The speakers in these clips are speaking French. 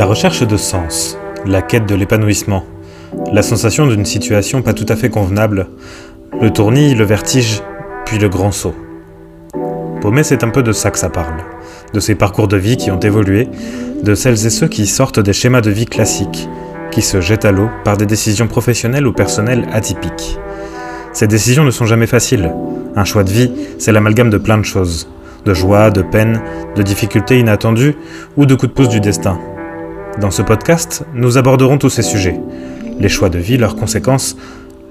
La recherche de sens, la quête de l'épanouissement, la sensation d'une situation pas tout à fait convenable, le tournis, le vertige, puis le grand saut. Paumé, c'est un peu de ça que ça parle, de ces parcours de vie qui ont évolué, de celles et ceux qui sortent des schémas de vie classiques, qui se jettent à l'eau par des décisions professionnelles ou personnelles atypiques. Ces décisions ne sont jamais faciles. Un choix de vie, c'est l'amalgame de plein de choses, de joie, de peine, de difficultés inattendues ou de coups de pouce du destin. Dans ce podcast, nous aborderons tous ces sujets. Les choix de vie, leurs conséquences,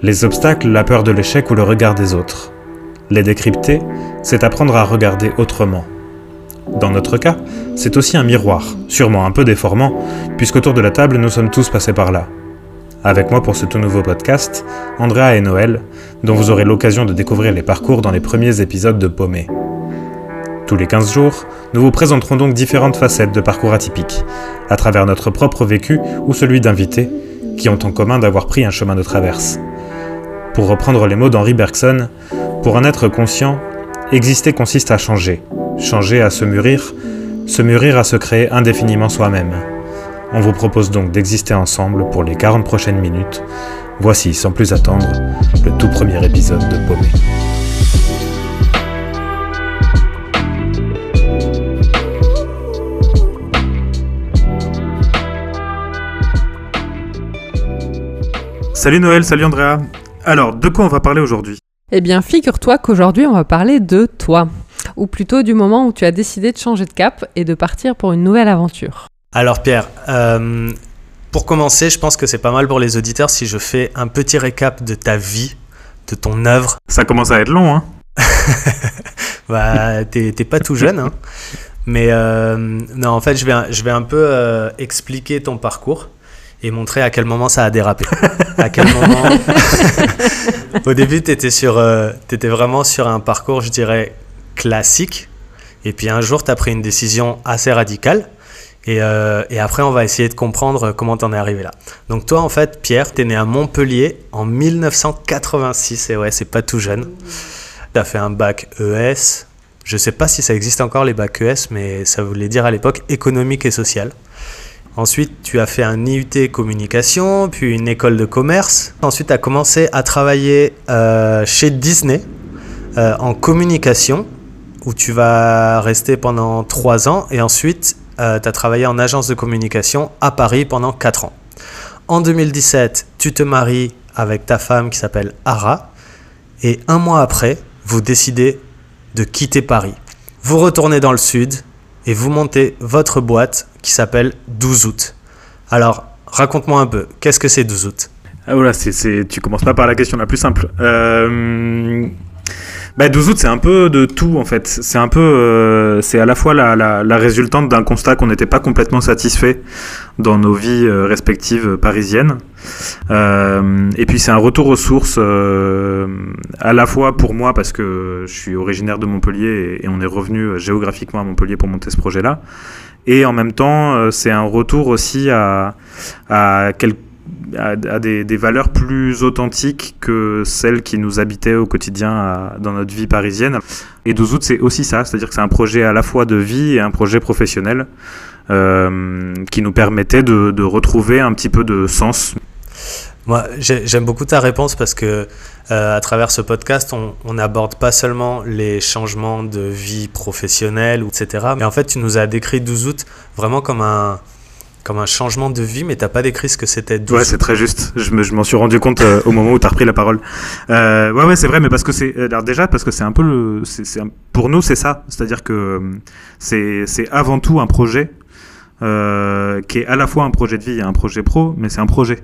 les obstacles, la peur de l'échec ou le regard des autres. Les décrypter, c'est apprendre à regarder autrement. Dans notre cas, c'est aussi un miroir, sûrement un peu déformant, puisqu'autour de la table, nous sommes tous passés par là. Avec moi pour ce tout nouveau podcast, Andrea et Noël, dont vous aurez l'occasion de découvrir les parcours dans les premiers épisodes de Paumé. Tous les 15 jours, nous vous présenterons donc différentes facettes de parcours atypiques, à travers notre propre vécu ou celui d'invités, qui ont en commun d'avoir pris un chemin de traverse. Pour reprendre les mots d'Henri Bergson, pour un être conscient, exister consiste à changer, changer à se mûrir, se mûrir à se créer indéfiniment soi-même. On vous propose donc d'exister ensemble pour les 40 prochaines minutes. Voici, sans plus attendre, le tout premier épisode de Paumé. Salut Noël, salut Andrea. Alors, de quoi on va parler aujourd'hui? Eh bien, figure-toi qu'aujourd'hui, on va parler de toi. Ou plutôt du moment où tu as décidé de changer de cap et de partir pour une nouvelle aventure. Alors Pierre, euh, pour commencer, je pense que c'est pas mal pour les auditeurs si je fais un petit récap de ta vie, de ton œuvre. Ça commence à être long, hein Bah, t'es pas tout jeune, hein. Mais euh, non, en fait, je vais, je vais un peu euh, expliquer ton parcours et montrer à quel moment ça a dérapé. à quel moment. Au début, tu étais, euh, vraiment sur un parcours, je dirais, classique. Et puis un jour, tu as pris une décision assez radicale. Et, euh, et après, on va essayer de comprendre comment t'en es arrivé là. Donc toi, en fait, Pierre, t'es né à Montpellier en 1986. Et ouais, c'est pas tout jeune. Tu as fait un bac ES. Je sais pas si ça existe encore les bacs ES, mais ça voulait dire à l'époque économique et social. Ensuite, tu as fait un IUT communication, puis une école de commerce. Ensuite, tu as commencé à travailler euh, chez Disney euh, en communication, où tu vas rester pendant trois ans. Et ensuite, tu as travaillé en agence de communication à Paris pendant quatre ans. En 2017, tu te maries avec ta femme qui s'appelle Ara. Et un mois après, vous décidez de quitter Paris. Vous retournez dans le sud et vous montez votre boîte qui s'appelle 12 août. Alors, raconte-moi un peu, qu'est-ce que c'est 12 août? Ah voilà, c'est, tu commences pas par la question la plus simple. Euh... Bah, 12 août, c'est un peu de tout en fait. C'est un peu, euh, c'est à la fois la, la, la résultante d'un constat qu'on n'était pas complètement satisfait dans nos vies euh, respectives parisiennes. Euh, et puis c'est un retour aux sources, euh, à la fois pour moi parce que je suis originaire de Montpellier et, on est revenu euh, géographiquement à Montpellier pour monter ce projet-là. Et en même temps, euh, c'est un retour aussi à, à, quel- à, des, valeurs plus authentiques que celles qui nous habitaient au quotidien dans notre vie parisienne. Et 12 août, c'est aussi ça, c'est-à-dire que c'est un projet à la fois de vie et un projet professionnel euh, qui nous permettait de, retrouver un petit peu de sens. Moi, j'ai- j'aime beaucoup ta réponse parce que euh, à travers ce podcast, on n'aborde pas seulement les changements de vie professionnelle, etc. Mais en fait, tu nous as décrit 12 août vraiment comme un, comme un changement de vie, mais t'as pas décrit ce que c'était 12 Ouais, c'est très juste. Je me- je m'en suis rendu compte euh, au moment où tu as repris la parole. Euh, ouais, ouais, c'est vrai, mais parce que c'est. euh, Alors, déjà, parce que c'est un peu le. c'est- pour nous, c'est ça. C'est-à-dire que euh, c'est c'est avant tout un projet euh, qui est à la fois un projet de vie et un projet pro, mais c'est un projet.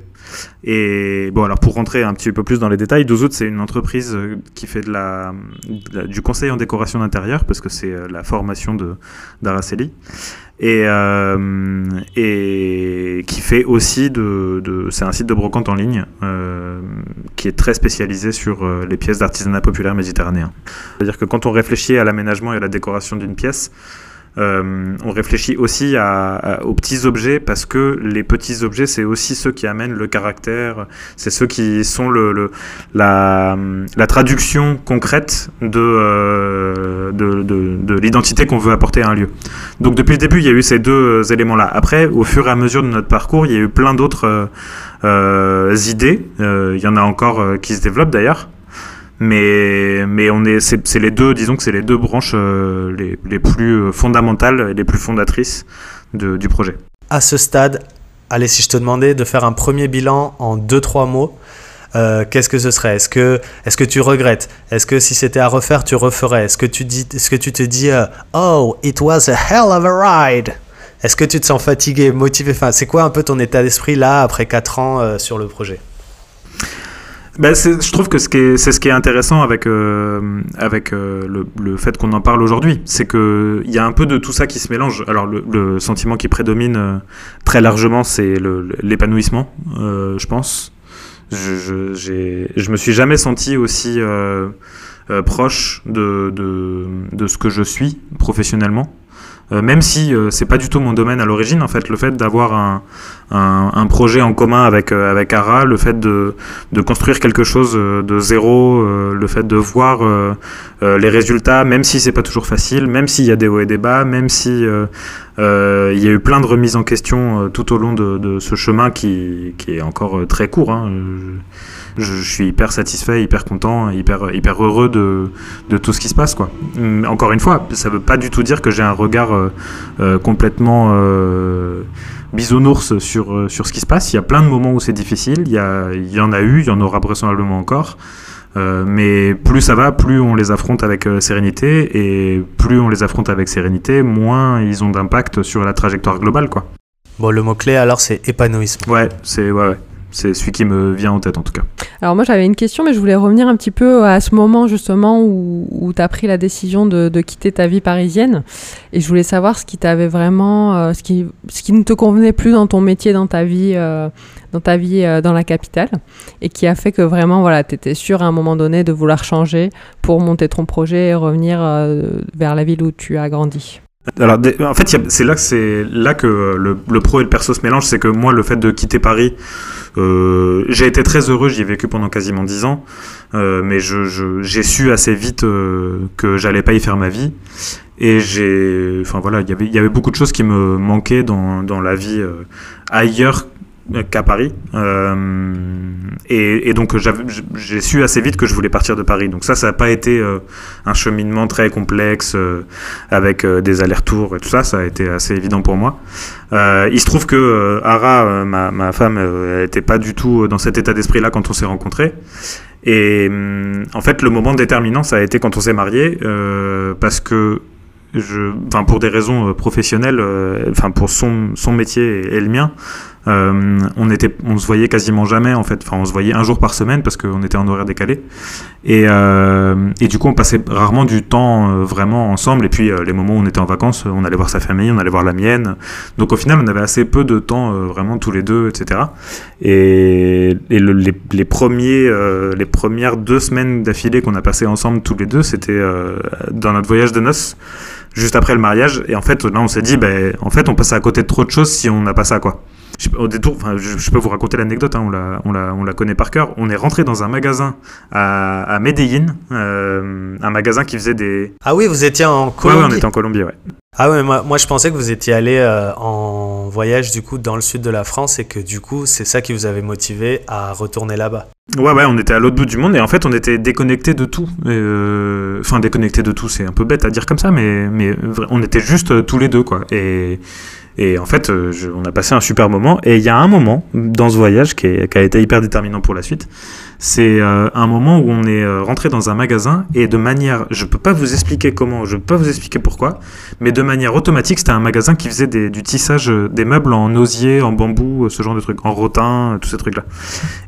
Et bon, alors pour rentrer un petit peu plus dans les détails, 12 août, c'est une entreprise euh, qui fait de la, du conseil en décoration d'intérieur, parce que c'est euh, la formation d'Araceli et, euh, et qui fait aussi de, de- c'est un site de brocante en ligne euh, qui est très spécialisé sur les pièces d'artisanat populaire méditerranéen. C'est-à-dire que quand on réfléchit à l'aménagement et à la décoration d'une pièce, euh, on réfléchit aussi aux petits objets parce que les petits objets, c'est aussi ceux qui amènent le caractère, c'est ceux qui sont le, la, traduction concrète de, de, l'identité qu'on veut apporter à un lieu. Donc depuis le début, il y a eu ces deux éléments-là. Après, au fur et à mesure de notre parcours, il y a eu plein d'autres idées. il y en a encore qui se développent d'ailleurs. Mais, mais on est, c'est, les deux, disons que c'est les deux branches euh, les, les, plus euh, fondamentales et les plus fondatrices de, du projet. À ce stade, allez, si je te demandais de faire un premier bilan en deux, trois mots, euh, qu'est-ce que ce serait? Est-ce que, est-ce que tu regrettes? Est-ce que si c'était à refaire, tu referais? Est-ce que tu, dis, est-ce que tu te dis Oh, it was a hell of a ride? Est-ce que tu te sens fatigué, motivé? Enfin, C'est quoi un peu ton état d'esprit là, après quatre ans sur le projet? Ben je trouve que c'est ce qui est intéressant avec, euh, avec euh, le, le, fait qu'on en parle aujourd'hui. C'est qu'il y a un peu de tout ça qui se mélange. Alors, le, le sentiment qui prédomine euh, très largement, c'est l'épanouissement, je pense. Je, je, je me suis jamais senti aussi proche de, de, de, ce que je suis professionnellement. Euh, même si euh, c'est pas du tout mon domaine à l'origine, en fait, le fait d'avoir un, un, projet en commun avec, euh, avec Ara, le fait de, de construire quelque chose de zéro, le fait de voir les résultats, même si c'est pas toujours facile, même s'il y a des hauts et des bas, même si y a eu plein de remises en question tout au long de, ce chemin qui, qui est encore très court. Hein suis hyper satisfait, hyper content, hyper, hyper heureux de, de tout ce qui se passe. Quoi. Encore une fois, ça ne veut pas du tout dire que j'ai un regard euh, euh, complètement euh, bisounours sur, sur ce qui se passe. Il y a plein de moments où c'est difficile, il y, a, il y en a eu, il y en aura vraisemblablement encore. mais plus ça va, plus on les affronte avec sérénité, et plus on les affronte avec sérénité, moins ils ont d'impact sur la trajectoire globale, quoi. Bon, le mot-clé alors, c'est épanouissement. Ouais, c'est ouais, ouais. C'est celui qui me vient en tête en tout cas. Alors moi j'avais une question, mais je voulais revenir un petit peu à ce moment justement où, tu as pris la décision de, quitter ta vie parisienne. Et je voulais savoir ce qui t'avait vraiment, euh, ce, qui, ce qui ne te convenait plus dans ton métier, dans ta vie, euh, dans, ta vie euh, dans la capitale. Et qui a fait que vraiment, voilà, tu étais sûr à un moment donné de vouloir changer pour monter ton projet et revenir vers la ville où tu as grandi. Alors, en fait, c'est là là que le, le, pro et le perso se mélangent. C'est que moi, le fait de quitter Paris, euh, j'ai été très heureux, j'y ai vécu pendant quasiment 10 ans, euh, mais j'ai su assez vite euh, que j'allais pas y faire ma vie. Et j'ai, enfin voilà, il y avait beaucoup de choses qui me manquaient dans, dans la vie ailleurs qu'à Paris. Euh, et, et, donc j'ai su assez vite que je voulais partir de Paris. Donc ça, ça n'a pas été euh, un cheminement très complexe euh, avec euh, des allers-retours et tout ça. Ça a été assez évident pour moi. il se trouve que Ara, ma, ma, femme, n'était pas du tout dans cet état d'esprit-là quand on s'est rencontrés. Et en fait, le moment déterminant, ça a été quand on s'est mariés, parce que je, pour des raisons professionnelles, enfin pour son, son métier et le mien, euh, on était, on se voyait quasiment jamais en fait. Enfin, on se voyait un jour par semaine parce qu'on était en horaire décalé. Et, euh, et, du coup, on passait rarement du temps euh, vraiment ensemble. Et puis, les moments où on était en vacances, on allait voir sa famille, on allait voir la mienne. Donc, au final, on avait assez peu de temps vraiment tous les deux, etc. Et, les, les, premiers, les premières deux semaines d'affilée qu'on a passé ensemble tous les deux, c'était dans notre voyage de noces juste après le mariage. Et en fait, là, on s'est dit, ben, en fait, on passait à côté de trop de choses si on n'a pas ça, quoi au détour, enfin, je, peux vous raconter l'anecdote, hein, on, la, on, la, on, la, connaît par cœur. On est rentré dans un magasin à, à Medellin, euh, un magasin qui faisait des. Ah oui, vous étiez en Colombie. Ouais, on était en Colombie, ouais. Ah ouais, moi, moi je pensais que vous étiez allé euh, en voyage du coup dans le sud de la France et que du coup c'est ça qui vous avait motivé à retourner là-bas. Ouais, ouais, on était à l'autre bout du monde et en fait on était déconnecté de tout. Euh, enfin, déconnecté de tout, c'est un peu bête à dire comme ça, mais, mais on était juste tous les deux, quoi. Et. Et en fait, euh, on a passé un super moment. Et il y a un moment dans ce voyage qui, a été hyper déterminant pour la suite. C'est euh, un moment où on est euh, rentré dans un magasin et de manière, je peux pas vous expliquer comment, je peux pas vous expliquer pourquoi, mais de manière automatique, c'était un magasin qui faisait du tissage, des meubles en osier, en bambou, ce genre de trucs, en rotin, tous ces trucs-là.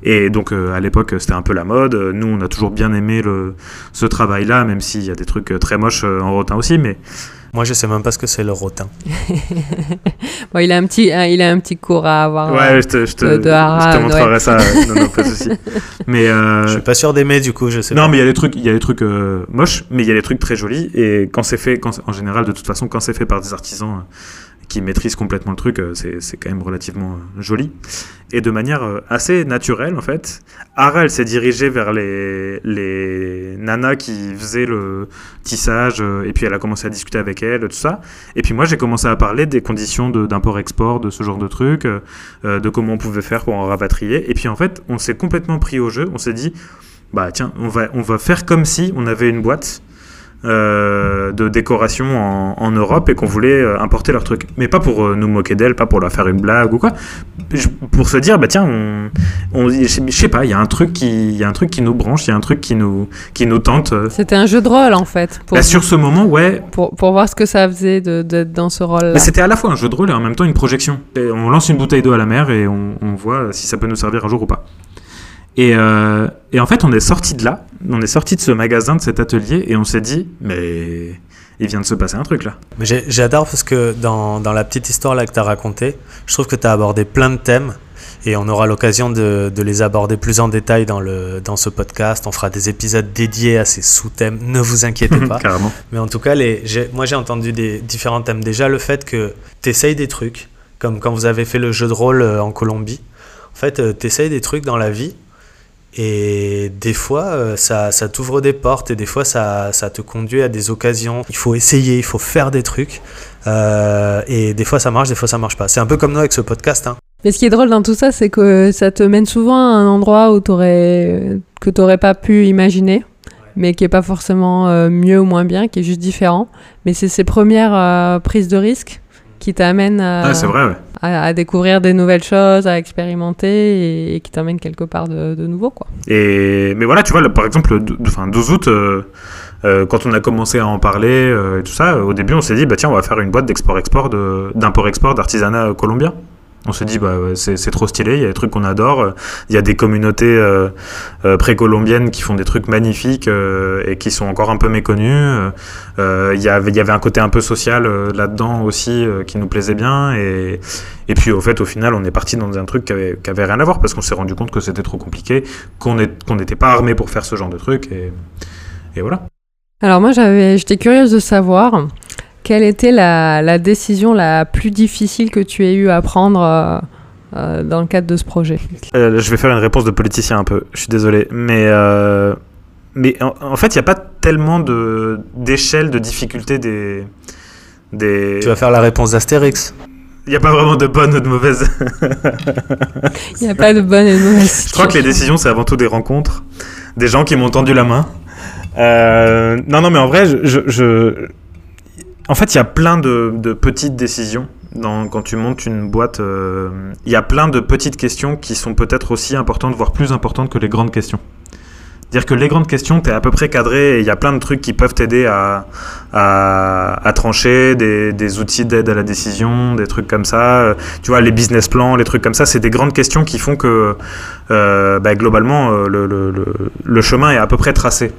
Et donc à l'époque, c'était un peu la mode. Nous, on a toujours bien aimé ce travail-là, même s'il y a des trucs très moches en rotin aussi, mais Moi, je sais même pas ce que c'est le rotin. bon, il a un petit, hein, il a un petit cours à avoir. Ouais, euh, je te, je te, de- de Hara, je te montrerai ouais. ça. non, non, pas de souci. Mais euh, Je suis pas sûr d'aimer, du coup, je sais non, pas. mais il y a des trucs, il y a des trucs euh, moches, mais il y a des trucs très jolis. Et quand c'est fait, quand, en général, de toute façon, quand c'est fait par des artisans euh, qui maîtrisent complètement le truc, euh, c'est quand même relativement euh, joli. Et de manière euh, assez naturelle, en fait, Ara, elle s'est dirigée vers les, les nanas qui faisaient le tissage, et puis elle a commencé à discuter avec elles, tout ça. Et puis moi, j'ai commencé à parler des conditions d'import-export, de, ce genre de euh, de comment on pouvait faire pour en rapatrier. Et puis en fait, on s'est complètement pris au jeu. On s'est dit, bah tiens, on va, on va faire comme si on avait une boîte de décoration en, en Europe et qu'on voulait euh, importer leurs trucs. Mais pas pour euh, nous moquer d'elles, pas pour leur faire une blague ou quoi. Pour se dire, bah tiens, on, on- je sais- pas, il y a un truc qui, il y a un truc qui nous branche, il y a un truc qui nous, qui nous tente. euh. C'était un jeu de rôle en fait, pour, Bah, sur ce moment, ouais, pour, pour voir ce que ça faisait d'être dans ce. Mais c'était à la fois un jeu de rôle et en même temps une projection. Et on lance une bouteille d'eau à la mer et on, on voit si ça peut nous servir un jour ou pas. Et, euh, et en fait, on est sorti de là, on est sorti de ce magasin, de cet atelier, et on s'est dit, mais il vient de se passer un truc là. J'adore parce que dans, dans la petite histoire là que tu as racontée, je trouve que tu as abordé plein de thèmes et on aura l'occasion de, de les aborder plus en détail dans, le, dans ce podcast. On fera des épisodes dédiés à ces sous-thèmes, ne vous inquiétez pas. Carrément. Mais en tout cas, les, moi j'ai entendu des différents thèmes. Déjà, le fait que tu essayes des trucs, comme quand vous avez fait le jeu de rôle euh, en Colombie. En fait, tu essayes des trucs dans la vie et des fois, euh, ça, ça t'ouvre des portes et des fois, ça, ça te conduit à des occasions. Il faut essayer, il faut faire des trucs. Euh, et des fois, ça marche, des fois, ça marche pas. C'est un peu comme nous avec ce podcast. Hein. Mais ce qui est drôle dans tout ça, c'est que ça te mène souvent à un endroit où t'aurais, que tu n'aurais pas pu imaginer, mais qui est pas forcément euh, mieux ou moins bien, qui est juste différent. Mais c'est ces premières prises de risque qui t'amènent à, Ah, c'est vrai, ouais. à- à découvrir des nouvelles choses, à expérimenter et, et qui t'amènent quelque part de, de nouveau. Quoi. Et, mais voilà, tu vois, par exemple, enfin, 12 août, euh, euh, quand on a commencé à en parler euh, et tout ça, au début, on s'est dit, bah tiens, on va faire une boîte d'export-export, de- d'import-export d'artisanat colombien. On s'est dit, bah, c'est trop stylé, il y a des trucs qu'on adore, il y a des communautés euh, euh, précolombiennes qui font des trucs magnifiques euh, et qui sont encore un peu méconnus. Euh, Il y, avait, un côté un peu social là-dedans aussi qui nous plaisait bien. Et, puis, au fait, final, on est parti dans un truc qui avait, rien à voir parce qu'on s'est rendu compte que c'était trop compliqué, qu'on n'était pas armé pour faire ce genre de truc. Et, et voilà. Alors moi, j'étais curieuse de savoir quelle était la, la décision la plus difficile que tu aies eu à prendre euh, euh, dans le cadre de ce projet? Euh, je vais faire une réponse de politicien un peu, je suis désolé. Mais, euh, mais en, en fait, il n'y a pas tellement de- d'échelle de difficulté des. des... Tu vas faire la réponse d'Astérix. Il n'y a pas vraiment de bonne ou de mauvaise. Il n'y a pas de bonne et de mauvaise Je crois que les décisions, c'est avant tout des rencontres, des gens qui m'ont tendu la main. Euh, non, non, mais en vrai, je, je- je- en fait, il y a plein de, petites décisions. Quand tu montes une boîte, euh, il y a plein de petites questions qui sont peut-être aussi importantes, voire plus importantes que les grandes questions. Dire que les grandes questions, tu es à peu près cadré et il y a plein de trucs qui peuvent t'aider à, trancher, des, outils d'aide à la décision, des trucs comme ça. Euh, Tu vois, les business plans, les trucs comme ça, c'est des grandes questions qui font que euh, bah, globalement, le, le- le- le chemin est à peu près tracé.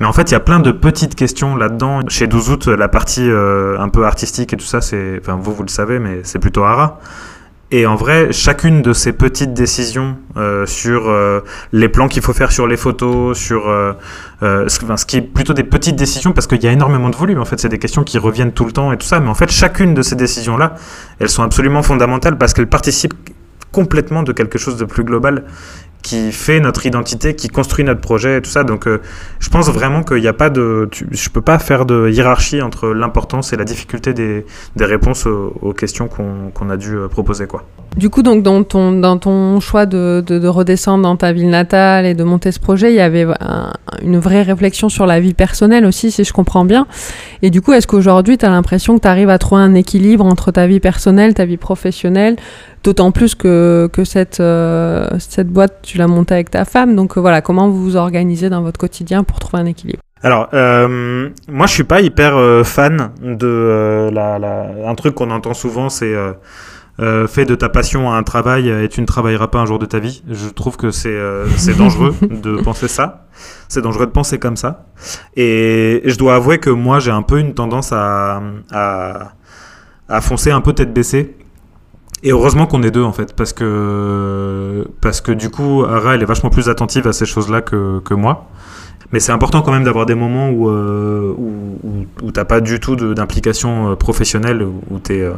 Mais en fait, il y a plein de petites questions là-dedans. Chez 12 août, la partie euh, un peu artistique et tout ça, c'est, vous, vous le savez, mais c'est plutôt Ara. Et en vrai, chacune de ces petites décisions euh, sur euh, les plans qu'il faut faire sur les photos, sur ce, ce qui est plutôt des petites décisions, parce qu'il y a énormément de volume. En fait, c'est des questions qui reviennent tout le temps et tout ça. Mais en fait, chacune de ces décisions-là, elles sont absolument fondamentales parce qu'elles participent complètement de quelque chose de plus global qui fait notre identité, qui construit notre projet et tout ça. Donc, euh, je pense vraiment qu'il n'y a pas de. Je peux pas faire de hiérarchie entre l'importance et la difficulté des, des réponses aux, questions qu'on a dû euh, proposer, quoi. Du coup, donc, dans ton, dans ton choix de, de, de redescendre dans ta ville natale et de monter ce projet, il y avait un- une vraie réflexion sur la vie personnelle aussi, si je comprends bien. Et du coup, est-ce qu'aujourd'hui, tu as l'impression que tu arrives à trouver un équilibre entre ta vie personnelle, ta vie professionnelle D'autant plus que, que cette, euh, cette boîte, tu l'as montée avec ta femme. Donc euh, voilà, comment vous vous organisez dans votre quotidien pour trouver un équilibre? Alors, euh, moi, je suis pas hyper euh, fan de euh, la, la- un truc qu'on entend souvent, c'est fais de ta passion un travail et tu ne travailleras pas un jour de ta vie. Je trouve que c'est dangereux de penser ça. C'est dangereux de penser comme ça. Et je dois avouer que moi, j'ai un peu une tendance à, à, à foncer un peu tête baissée. Et heureusement qu'on est deux en fait, parce que, parce que du coup, Ara, elle est vachement plus attentive à ces choses-là que, que moi. Mais c'est important quand même d'avoir des moments où, euh, où, où, où t'as pas du tout d'implication euh, professionnelle, où t'es euh,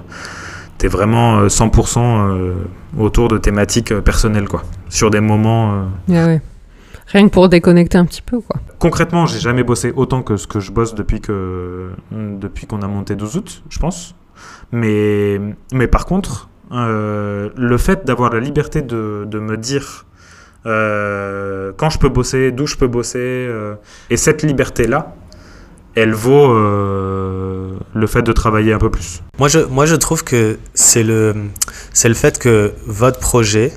t'es vraiment euh, 100% euh, autour de thématiques euh, personnelles, quoi. Sur des moments. euh, ouais. Rien que pour déconnecter un petit peu, quoi. Concrètement, j'ai jamais bossé autant que ce que je bosse depuis que depuis qu'on a monté 12 août, je pense. Mais mais par contre, euh, le fait d'avoir la liberté de, de me dire euh, quand je peux bosser, d'où je peux bosser, euh, et cette liberté là, elle vaut le fait de travailler un peu plus. Moi, je, moi, je trouve que c'est le, c'est le fait que votre projet,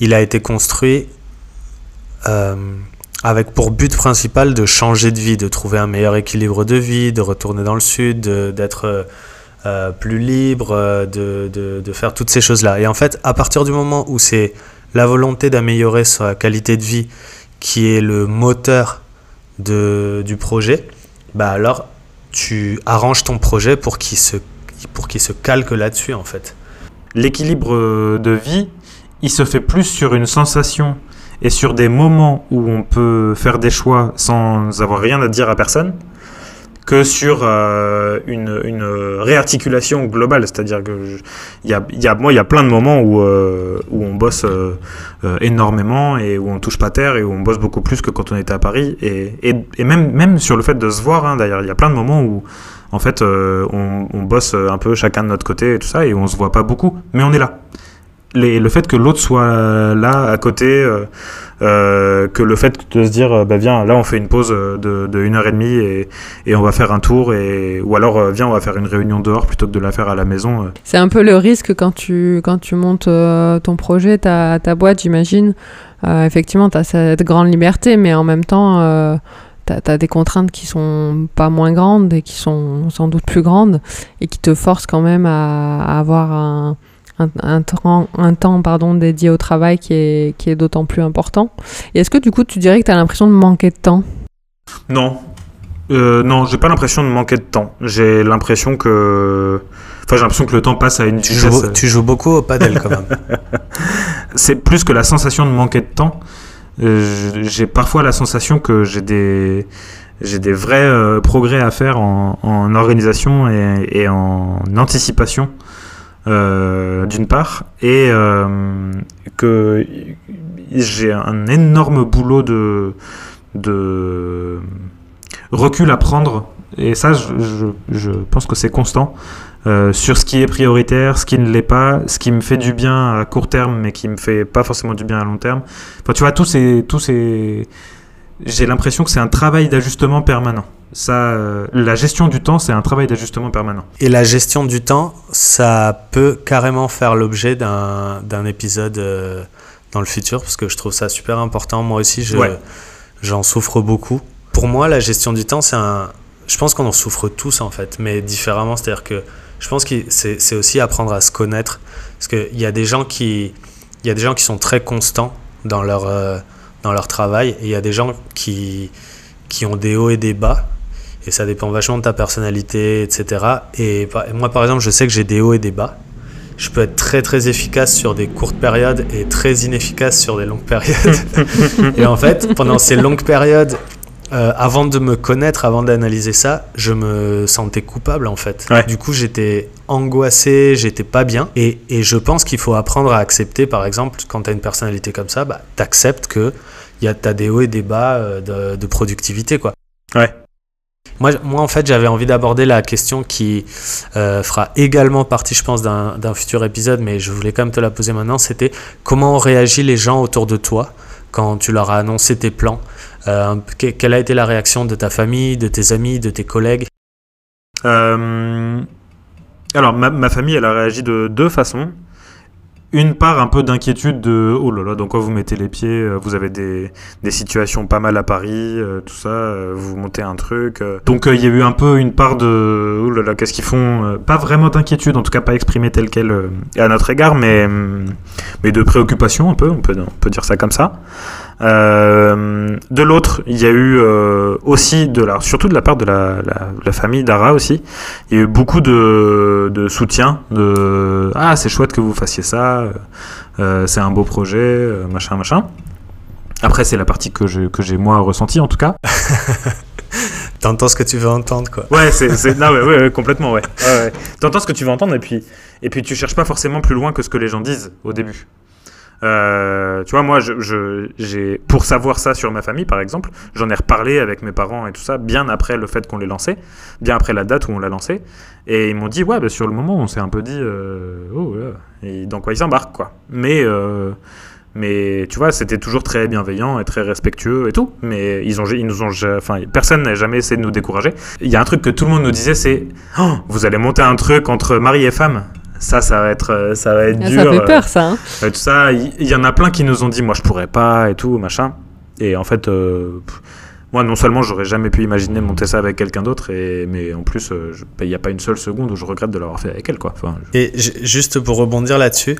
il a été construit avec pour but principal de changer de vie, de trouver un meilleur équilibre de vie, de retourner dans le sud, d'être euh, plus libre, euh, de, de, faire toutes ces choses-là. Et en fait, à partir du moment où c'est la volonté d'améliorer sa qualité de vie qui est le moteur de, du projet, bah alors tu arranges ton projet pour qu'il se, pour se calque là-dessus en fait. l'équilibre de vie, il se fait plus sur une sensation et sur des moments où on peut faire des choix sans avoir rien à dire à personne que sur euh, une, réarticulation globale. C'est-à-dire que je- y a, moi, il y a plein de moments où, euh, on bosse euh, énormément et où on touche pas terre et où on bosse beaucoup plus que quand on était à Paris. Et, même, sur le fait de se voir, hein, d'ailleurs, il y a plein de moments où en fait, on, on bosse un peu chacun de notre côté et tout ça, et on se voit pas beaucoup, mais on est là. Les- le fait que l'autre soit là à côté, euh, euh, que le fait de se dire, euh, bah viens, là on fait une pause euh, de, une heure et demie et, et on va faire un tour, et, ou alors euh, viens, on va faire une réunion dehors plutôt que de la faire à la maison. euh. C'est un peu le risque quand tu, quand tu montes euh, ton projet, ta, ta boîte, j'imagine. Euh, effectivement, tu as cette grande liberté, mais en même temps, euh, tu as, des contraintes qui sont pas moins grandes et qui sont sans doute plus grandes et qui te forcent quand même à avoir un, un, un temps, un temps pardon, dédié au travail qui est, qui est d'autant plus important. Et est-ce que du coup, tu dirais que tu as l'impression de manquer de temps? Non. Euh, non, j'ai pas l'impression de manquer de temps. J'ai l'impression que. Enfin, j'ai l'impression que le temps passe à une Tu vitesse. joues, tu joues beaucoup au padel quand même. c'est plus que la sensation de manquer de temps. Euh, j'ai parfois la sensation que j'ai des, j'ai des vrais euh, progrès à faire en, en organisation et, et en anticipation, euh, d'une part, et euh, que j'ai un énorme boulot de, recul à prendre. Et ça, je, pense que c'est constant. Euh, sur ce qui est prioritaire, ce qui ne l'est pas, ce qui me fait du bien à court terme mais qui me fait pas forcément du bien à long terme. Enfin, tu vois, tous ces, j'ai l'impression que c'est un travail d'ajustement permanent. Ça, euh, la gestion du temps, c'est un travail d'ajustement permanent. Et la gestion du temps, ça peut carrément faire l'objet d'un épisode euh, dans le futur, parce que je trouve ça super important. Moi aussi, je- Ouais. j'en souffre beaucoup. Pour moi, la gestion du temps, c'est un... Je pense qu'on en souffre tous, en fait, mais différemment. C'est-à-dire que je pense que c'est aussi apprendre à se connaître. Parce qu'il y a des gens qui... Y a des gens qui sont très constants dans leur, euh, dans leur travail, et il y a des gens qui, qui ont des hauts et des bas. Et ça dépend vachement de ta personnalité, etc. Et moi, par exemple, je sais que j'ai des hauts et des bas. Je peux être très très efficace sur des courtes périodes et très inefficace sur des longues périodes. et en fait, pendant ces longues périodes, euh, avant de me connaître, avant d'analyser ça, je me sentais coupable en fait. Ouais. Du coup, j'étais angoissé, j'étais pas bien. Et, et je pense qu'il faut apprendre à accepter, par exemple, quand tu as une personnalité comme ça, bah, t'acceptes que y a, t'as des hauts et des bas euh, de, de productivité. quoi. Ouais. Moi, moi, en fait, j'avais envie d'aborder la question qui euh, fera également partie, je pense, d'un futur épisode, mais je voulais quand même te la poser maintenant. C'était comment ont réagi les gens autour de toi quand tu leur as annoncé tes plans? Euh, que- Quelle a été la réaction de ta famille, de tes amis, de tes collègues? Euh, alors, ma, ma famille, elle a réagi de deux façons. Une part un peu d'inquiétude de oh là là, dans quoi vous mettez les pieds euh, Vous avez des, des situations pas mal à Paris, euh, tout ça, euh, vous montez un truc. Donc il y a eu un peu une part de oh là là, qu'est-ce qu'ils font Pas vraiment d'inquiétude, en tout cas pas exprimée telle qu'elle à notre égard, mais, mais de préoccupation un peu, on peut, on peut dire ça comme ça. Euh, de l'autre, il y a eu euh, aussi, de la, surtout de la part de la, la, la famille d'Ara aussi, il y a eu beaucoup de, de soutien, de ah c'est chouette que vous fassiez ça, euh, c'est un beau projet, machin machin. Après c'est la partie que j'ai que j'ai moi ressenti en tout cas. T'entends ce que tu veux entendre, quoi. Ouais c'est c'est non, ouais, ouais, ouais, complètement ouais. T'entends ce que tu veux entendre et puis et puis tu cherches pas forcément plus loin que ce que les gens disent au début. Euh, tu vois, moi, je, je- pour savoir ça sur ma famille, par exemple, j'en ai reparlé avec mes parents et tout ça, bien après le fait qu'on l'ait lancé, bien après la date où on l'a lancé, et ils m'ont dit, ouais, bah, sur le moment, on s'est un peu dit, euh, oh, là, et dans quoi ils s'embarquent, quoi. Mais, euh, mais tu vois, c'était toujours très bienveillant et très respectueux et tout, mais ils ont, ils nous ont, enfin, personne n'a jamais essayé de nous décourager. Il y a un truc que tout le monde nous disait, c'est, Oh, vous allez monter un truc entre mari et femme. Ça, ça va être, euh, ça va être Ah, dur. ça fait euh, peur, ça. hein. euh, tout ça, il y, en a plein qui nous ont dit moi je pourrais pas et tout machin. Et en fait, euh, moi non seulement j'aurais jamais pu imaginer monter ça avec quelqu'un d'autre, et mais en plus je- il n'y a pas une seule seconde où je regrette de l'avoir fait avec elle quoi. Enfin, je- Et juste pour rebondir là-dessus,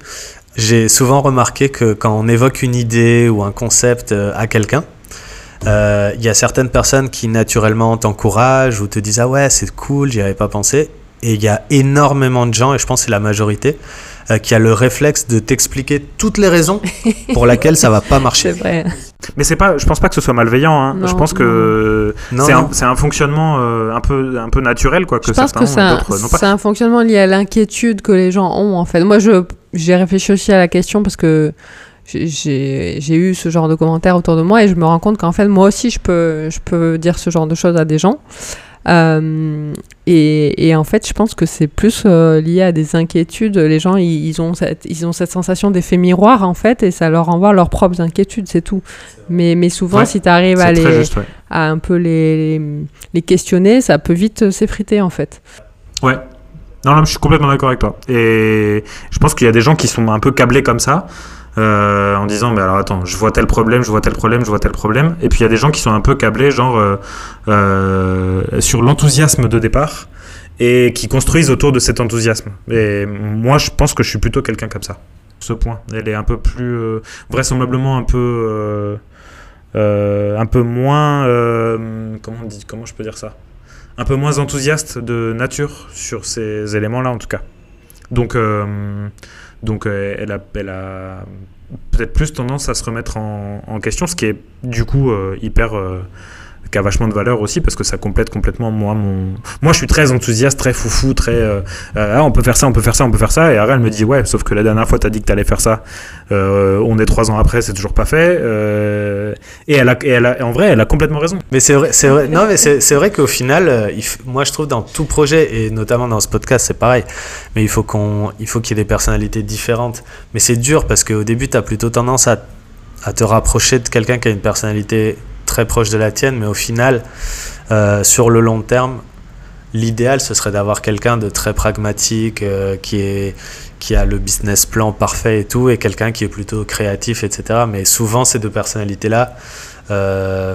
j'ai souvent remarqué que quand on évoque une idée ou un concept à quelqu'un, euh, il y a certaines personnes qui naturellement t'encouragent ou te disent ah ouais c'est cool, j'y avais pas pensé. Et il y a énormément de gens, et je pense que c'est la majorité, euh, qui a le réflexe de t'expliquer toutes les raisons pour lesquelles ça va pas C'est marcher. vrai. Mais c'est pas, je pense pas que ce soit malveillant. hein. Non, je pense que Non, c'est un, non. c'est un fonctionnement euh, un peu un peu naturel quoi que Je pense certains que c'est un, d'autres non pas. c'est un fonctionnement lié à l'inquiétude que les gens ont, en fait. Moi, je, j'ai réfléchi aussi à la question parce que j'ai- j'ai j'ai eu ce genre de commentaires autour de moi et je me rends compte qu'en fait, moi aussi, je peux, je peux dire ce genre de choses à des gens. Euh, et, et en fait, je pense que c'est plus euh, lié à des inquiétudes. Les gens, ils, ils ont cette, ils ont cette sensation d'effet miroir, en fait, et ça leur renvoie leurs propres inquiétudes, c'est tout. Mais, mais souvent, Ouais, si tu arrives à, les, juste. Ouais. à un peu les, les, les questionner, ça peut vite euh, s'effriter, en fait. Ouais. Non, non, je suis complètement d'accord avec toi. Et je pense qu'il y a des gens qui sont un peu câblés comme ça, euh, en disant, mais alors attends, je vois tel problème, je vois tel problème, je vois tel problème. Et puis il y a des gens qui sont un peu câblés, genre euh, euh, sur l'enthousiasme de départ, et qui construisent autour de cet enthousiasme. Et moi, je pense que je suis plutôt quelqu'un comme ça. Ce point, elle est un peu plus, vraisemblablement un peu, un peu moins, comment on dit, comment je peux dire ça? Un peu moins enthousiaste de nature sur ces éléments-là, en tout cas. Donc, donc euh, elle a, peut-être plus tendance à se remettre en, question, ce qui est du coup euh, hyper. Qui a vachement de valeur aussi parce que ça complète complètement moi mon moi je suis très enthousiaste très foufou très euh, euh, ah, on peut faire ça on peut faire ça on peut faire ça et Ara elle me dit ouais sauf que la dernière fois t'as dit que t'allais faire ça Euh, on est trois ans après c'est toujours pas fait et elle a et elle a en vrai elle a complètement raison Mais c'est vrai, c'est vrai. Non, mais c'est vrai qu'au final, moi je trouve dans tout projet et notamment dans ce podcast, c'est pareil. Mais il faut qu'on, il faut qu'il y ait des personnalités différentes. Mais c'est dur parce qu'au début, tu as plutôt tendance à, à te rapprocher de quelqu'un qui a une personnalité très proche de la tienne, mais au final, euh, sur le long terme, l'idéal ce serait d'avoir quelqu'un de très pragmatique, euh, qui est qui a le business plan parfait et tout, et quelqu'un qui est plutôt créatif, etc. Mais souvent, ces deux personnalités-là, euh,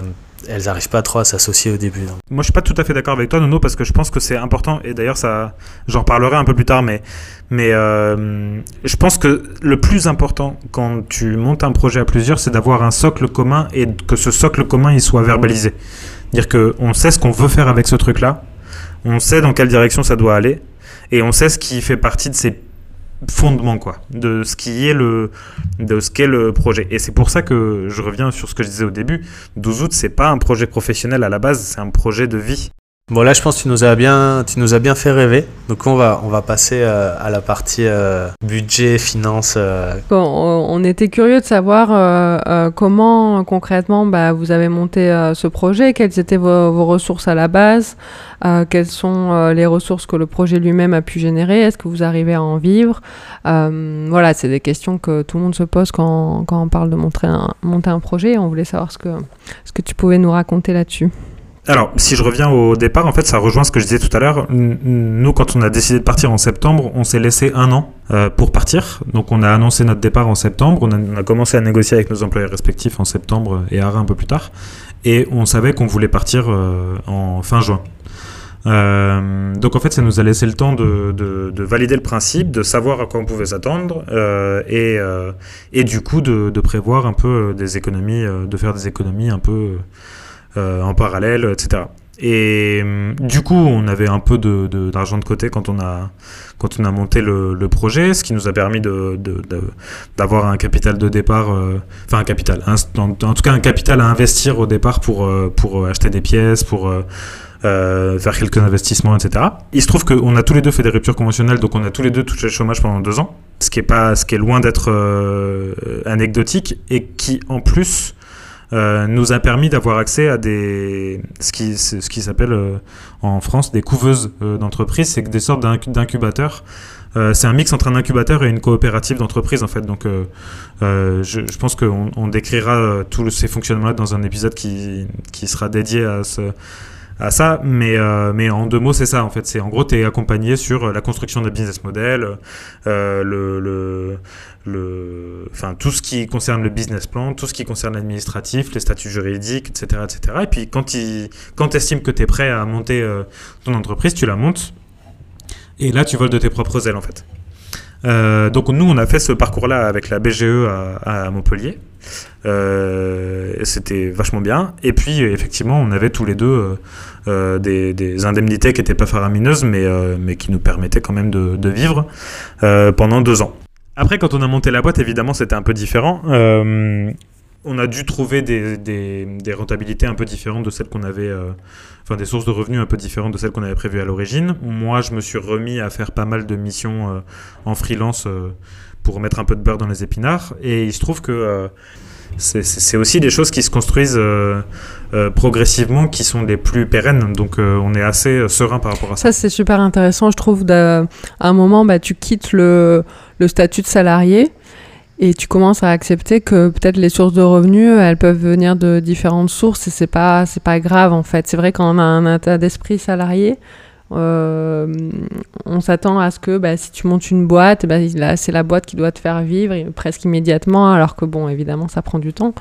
elles n'arrivent pas trop à s'associer au début. donc. Moi, je suis pas tout à fait d'accord avec toi, Nono, parce que je pense que c'est important. Et d'ailleurs, ça, j'en reparlerai un peu plus tard, mais, mais euh, je pense que le plus important quand tu montes un projet à plusieurs, c'est d'avoir un socle commun et que ce socle commun il soit verbalisé. Dire que on sait ce qu'on veut faire avec ce truc-là, on sait dans quelle direction ça doit aller, et on sait ce qui fait partie de ces fondements, quoi, de ce qui est le, de ce qu'est le projet. Et c'est pour ça que je reviens sur ce que je disais au début. 12 août, c'est pas un projet professionnel à la base, c'est un projet de vie. Bon, là, je pense que tu nous as bien, tu nous as bien fait rêver. Donc, on va, on va passer euh, à la partie euh, budget, finance. euh. On était curieux de savoir comment concrètement bah, vous avez monté ce projet, quelles étaient vos, ressources à la base, quelles sont les ressources que le projet lui-même a pu générer, est-ce que vous arrivez à en vivre? Voilà, c'est des questions que tout le monde se pose quand, quand on parle de monter un, monter un projet. On voulait savoir ce que, ce que tu pouvais nous raconter là-dessus. Alors, si je reviens au départ, en fait, ça rejoint ce que je disais tout à l'heure. Nous, quand on a décidé de partir en septembre, on s'est laissé un an euh, pour partir. Donc, on a annoncé notre départ en septembre. On a, commencé à négocier avec nos employés respectifs en septembre et Ara un peu plus tard. Et on savait qu'on voulait partir euh, en fin juin. Euh, donc en fait, ça nous a laissé le temps de, de, de, valider le principe, de savoir à quoi on pouvait s'attendre euh, et, euh, du coup de, de, prévoir un peu des économies, euh, de faire des économies un peu euh, en parallèle, etc. Et du coup, on avait un peu d'argent de, de, côté quand on a, quand on a monté le, projet, ce qui nous a permis d'avoir un capital de départ, euh, enfin un capital, en, tout cas un capital à investir au départ pour, pour acheter des pièces, pour euh, faire quelques investissements, etc. Il se trouve qu'on a tous les deux fait des ruptures conventionnelles, donc on a tous les deux touché le chômage pendant deux ans, ce qui est, pas, ce qui est loin d'être euh, anecdotique et qui en plus euh, nous a permis d'avoir accès à des ce qui, ce qui s'appelle euh, en France des couveuses euh, d'entreprise, c'est des sortes d'incubateurs. c'est un mix entre un incubateur et une coopérative d'entreprise en fait. Donc, je, je, pense qu'on on décrira tous ces fonctionnements-là dans un épisode qui, qui sera dédié à ce à ça, mais, euh, mais en deux mots, c'est ça en fait. C'est en gros, tu es accompagné sur la construction d'un business model, euh, le, le, le, enfin, tout ce qui concerne le business plan, tout ce qui concerne l'administratif, les statuts juridiques, etc. etc. Et puis quand tu quand estimes que tu es prêt à monter euh, ton entreprise, tu la montes, et là, tu voles de tes propres ailes en fait. Euh, donc nous, on a fait ce parcours-là avec la BGE à, Montpellier. Euh, c'était vachement bien. Et puis, effectivement, on avait tous les deux euh, des, indemnités qui n'étaient pas faramineuses, mais, mais qui nous permettaient quand même de, vivre pendant deux ans. Après, quand on a monté la boîte, évidemment, c'était un peu différent. On a dû trouver des, rentabilités un peu différentes de celles qu'on avait, enfin des sources de revenus un peu différentes de celles qu'on avait prévues à l'origine. Moi, je me suis remis à faire pas mal de missions en freelance pour mettre un peu de beurre dans les épinards. Et il se trouve que euh, c'est aussi des choses qui se construisent euh, euh, progressivement, qui sont les plus pérennes. Donc euh, on est assez serein par rapport à ça. Ça, c'est super intéressant. Je trouve à un moment, bah, tu quittes le statut de salarié. Et tu commences à accepter que peut-être les sources de revenus, elles peuvent venir de différentes sources et c'est pas c'est pas grave en fait. C'est vrai quand on a un état d'esprit salarié, euh, on s'attend à ce que bah, si tu montes une boîte, bah, c'est la boîte qui doit te faire vivre presque immédiatement, alors que bon, évidemment, ça prend du temps.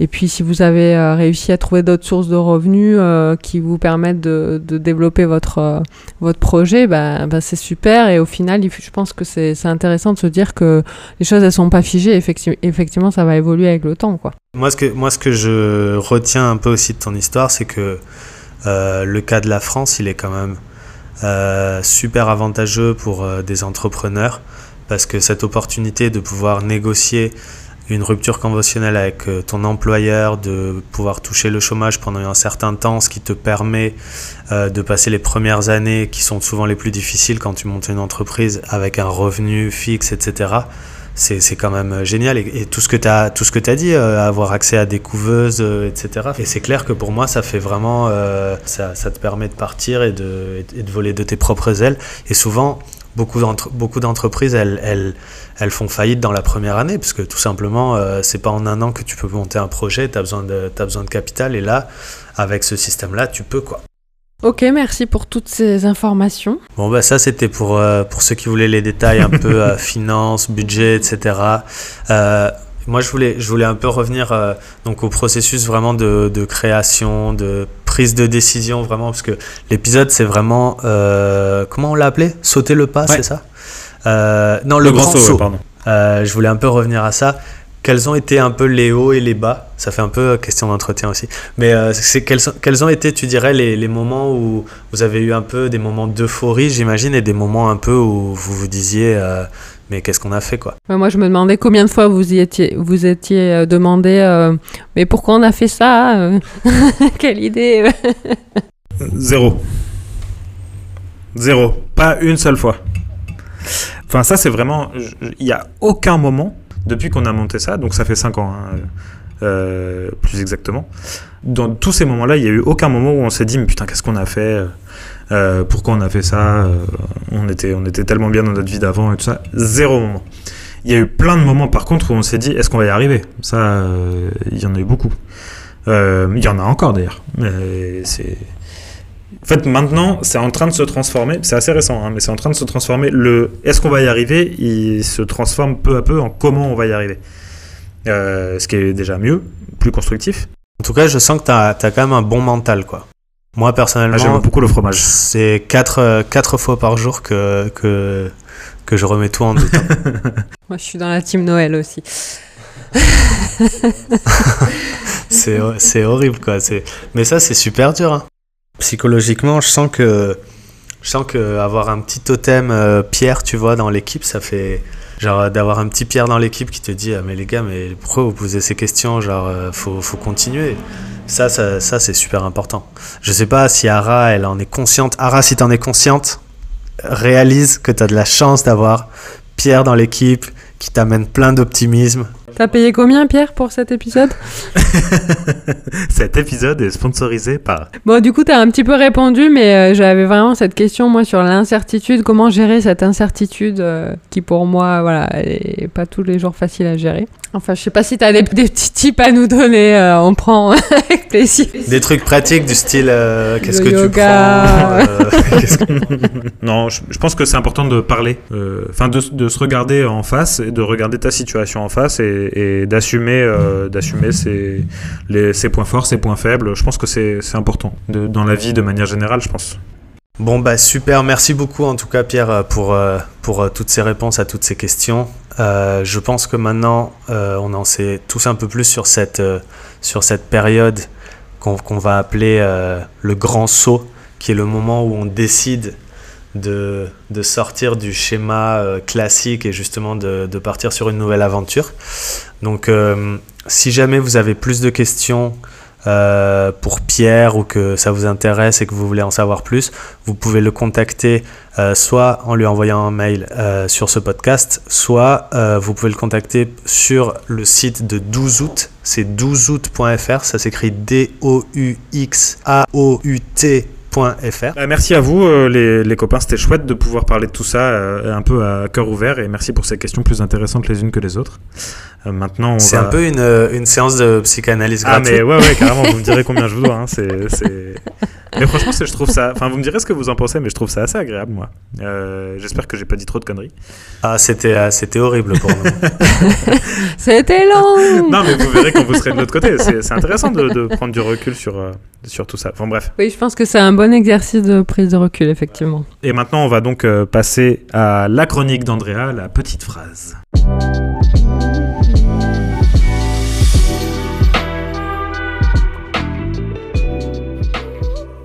Et puis si vous avez euh, réussi à trouver d'autres sources de revenus euh, qui vous permettent de, développer votre, projet, bah, c'est super. Et au final, je pense que c'est intéressant de se dire que les choses elles sont pas figées. Effectivement, ça va évoluer avec le temps. Moi, ce que je retiens un peu aussi de ton histoire, c'est que le cas de la France, il est quand même super avantageux pour euh, des entrepreneurs parce que cette opportunité de pouvoir négocier une rupture conventionnelle avec euh, ton employeur, de pouvoir toucher le chômage pendant un certain temps, ce qui te permet euh, de passer les premières années qui sont souvent les plus difficiles quand tu montes une entreprise avec un revenu fixe, etc c'est quand même euh, génial. Et, tout ce que tu as, tout ce que as dit, euh, avoir accès à des couveuses, euh, etc. Et c'est clair que pour moi, ça fait vraiment, euh, ça, ça, te permet de partir et de, et de voler de tes propres ailes. Et souvent, beaucoup d'entreprises, elles, elles, elles, font faillite dans la première année, parce que tout simplement, euh, c'est pas en un an que tu peux monter un projet, tu as, as, besoin de capital, et là, avec ce système-là, tu peux, quoi. Ok, merci pour toutes ces informations. Bon, bah ça c'était pour, euh, pour ceux qui voulaient les détails un peu euh, finance, budget, etc. Euh, moi je voulais, je voulais un peu revenir euh, donc au processus vraiment de, de, création, de prise de décision, vraiment, parce que l'épisode c'est vraiment, euh, comment on l'a appelé? Sauter le pas, ouais. c'est ça? Non, le, le grand, grand, saut, pardon. je voulais un peu revenir à ça quels ont été un peu les hauts et les bas Ça fait un peu question d'entretien aussi. Mais euh, c'est quels, quels, ont été, tu dirais, les, les, moments où vous avez eu un peu des moments d'euphorie, j'imagine, et des moments un peu où vous vous disiez, euh, mais qu'est-ce qu'on a fait, quoi? Moi, je me demandais combien de fois vous y étiez, vous étiez euh, demandé, euh, mais pourquoi on a fait ça euh? Quelle idée Zéro. Zéro. Pas une seule fois. Enfin, ça, c'est vraiment. Il n'y a aucun moment depuis qu'on a monté ça, donc ça fait 5 ans, hein, euh, plus exactement. Dans tous ces moments-là, il n'y a eu aucun moment où on s'est dit, mais putain, qu'est-ce qu'on a fait euh, Pourquoi on a fait ça euh, on, était, on était tellement bien dans notre vie d'avant et tout ça. Zéro moment. Il y a eu plein de moments, par contre, où on s'est dit, est-ce qu'on va y arriver? Ça, il y en a eu beaucoup. Il y en a encore d'ailleurs. Mais c'est. En fait, maintenant, c'est en train de se transformer. C'est assez récent, hein, mais c'est en train de se transformer. Le est-ce qu'on va y arriver? Il se transforme peu à peu en comment on va y arriver. Euh, ce qui est déjà mieux, plus constructif. En tout cas, je sens que tu as, quand même un bon mental, quoi. Moi, Ah, personnellement, J'aime beaucoup le fromage. c'est 4 quatre, fois par jour que, que, que je remets tout en doute. Moi, je suis dans la team Noël aussi. c'est c'est horrible, quoi. C'est- Mais ça, c'est super dur. hein. Psychologiquement, je sens que avoir un petit totem euh, Pierre, tu vois, dans l'équipe, ça fait genre d'avoir un petit Pierre dans l'équipe qui te dit ah mais les gars, mais pourquoi vous posez ces questions Genre euh, faut faut continuer. Ça, ça, ça c'est super important. Je sais pas si Ara, elle en est consciente. Ara, si t'en es consciente, réalise que t'as de la chance d'avoir Pierre dans l'équipe qui t'amène plein d'optimisme. T'as payé combien, Pierre, pour cet épisode Cet épisode est sponsorisé par. Bon, du coup, t'as un petit peu répondu, mais euh, j'avais vraiment cette question, moi, sur l'incertitude. Comment gérer cette incertitude euh, qui, pour moi, voilà, est pas tous les jours facile à gérer. Enfin, je sais pas si t'as des, des petits tips à nous donner. euh, on prend avec plaisir. Des trucs pratiques du style qu'est-ce que tu yoga. prends euh, qu'est-ce que- Non, je, je pense que c'est important de parler, enfin de, de se regarder en face et de regarder ta situation en face et, et d'assumer, euh, ses, points forts, ses points faibles. Je pense que c'est important dans la vie de manière générale, je pense. Bon bah super, merci beaucoup en tout cas Pierre euh, pour, euh, pour toutes ces réponses à toutes ces questions. Je pense que maintenant on en sait tous un peu plus sur cette, sur cette période qu'on va appeler le grand saut, qui est le moment où on décide de, de sortir du schéma euh, classique et justement de, de partir sur une nouvelle aventure. Donc euh, si jamais vous avez plus de questions euh, pour Pierre ou que ça vous intéresse et que vous voulez en savoir plus, vous pouvez le contacter soit en lui envoyant un mail sur ce podcast, soit vous pouvez le contacter sur le site de 12 août. C'est 12août.fr, ça s'écrit D-O-U-X-A-O-U-T.fr. Bah, merci à vous, euh, les, copains. C'était chouette de pouvoir parler de tout ça euh, un peu à cœur ouvert et merci pour ces questions plus intéressantes les unes que les autres. Euh, maintenant, C'est va- un peu une, euh, une séance de psychanalyse Ah gratuite. mais ouais ouais carrément vous me direz combien je vous dois hein, c'est c'est- mais franchement c'est- je trouve ça enfin vous me direz ce que vous en pensez mais je trouve ça assez agréable moi Euh, j'espère que j'ai pas dit trop de conneries Ah, c'était, euh, c'était horrible pour nous. C'était long non mais vous verrez quand vous serez de l'autre côté c'est c'est intéressant de, de prendre du recul sur sur tout ça enfin bref Oui, je pense que c'est un bon exercice de prise de recul, effectivement. et maintenant on va donc passer à la chronique d'Andrea la petite phrase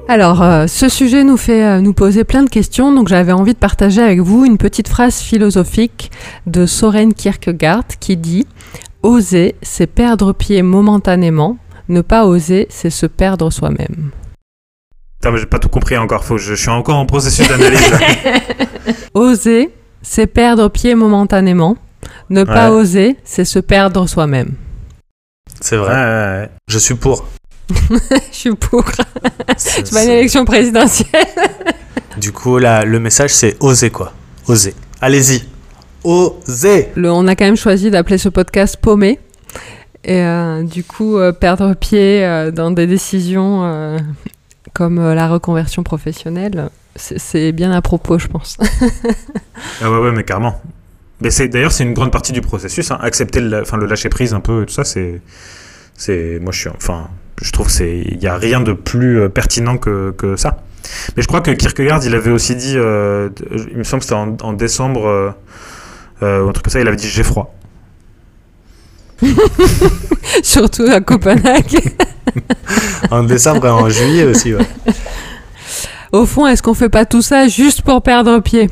Alors, euh, ce sujet nous fait euh, nous poser plein de questions, donc j'avais envie de partager avec vous une petite phrase philosophique de Soren Kierkegaard qui dit Oser, c'est perdre pied momentanément, ne pas oser, c'est se perdre soi-même. Putain, mais j'ai pas tout compris encore faut que je, je suis encore en processus d'analyse. Oser, c'est perdre pied momentanément, ne pas Ouais. oser, c'est se perdre soi-même. C'est Ouais, vrai. ouais, ouais. Je suis pour. Je suis pour. C'est- pas une élection présidentielle. Du coup, là, le message, c'est oser, quoi. Oser. Allez-y. Oser. Le- on a quand même choisi d'appeler ce podcast paumé. Et euh, du coup, euh, perdre pied euh, dans des décisions euh, comme euh, la reconversion professionnelle, c'est bien à propos, je pense. Ah ouais, ouais, mais carrément. Mais c'est d'ailleurs c'est une grande partie du processus. hein. Accepter le, enfin, le lâcher prise un peu et tout ça, c'est, c'est, moi je suis, enfin, je trouve que c'est, il y a rien de plus euh, pertinent que, que ça. Mais je crois que Kierkegaard, il avait aussi dit, euh, il me semble que c'était en, en décembre, euh, euh, ou un truc comme ça, il avait dit j'ai froid. Surtout à Copenhague. En décembre et en juillet aussi, ouais. Au fond, est-ce qu'on fait pas tout ça juste pour perdre pied?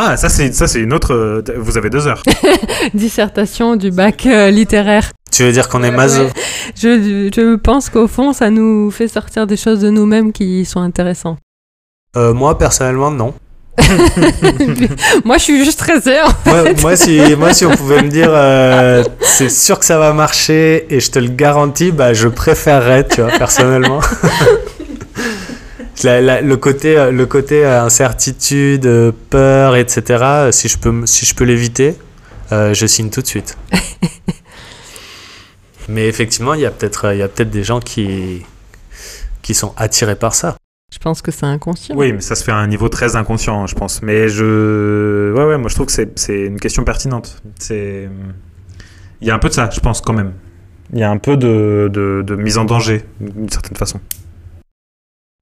Ah, ça c'est, ça c'est une autre. euh, vous avez deux heures. Dissertation du bac euh, littéraire. Tu veux dire qu'on est maso? Ouais. Je, je pense qu'au fond, ça nous fait sortir des choses de nous-mêmes qui sont intéressantes. Euh, Moi, personnellement, non. Moi, je suis juste stressée. hein. Moi, moi, si, moi, si on pouvait me dire euh, c'est sûr que ça va marcher et je te le garantis, bah, je préférerais, tu vois, personnellement. La- la- le côté, euh, le côté euh, incertitude, euh, peur, etc., si je peux, si je peux l'éviter, euh, je signe tout de suite. Mais effectivement, il y a peut-être il y a peut-être des gens qui qui sont attirés par ça. Je pense que c'est inconscient. Oui, mais ça se fait à un niveau très inconscient, je pense. Mais je. Ouais, ouais, moi je trouve que c'est une question pertinente. C'est. Il y a un peu de ça, je pense, quand même. Il y a un peu de, de, de mise en danger, d'une certaine façon.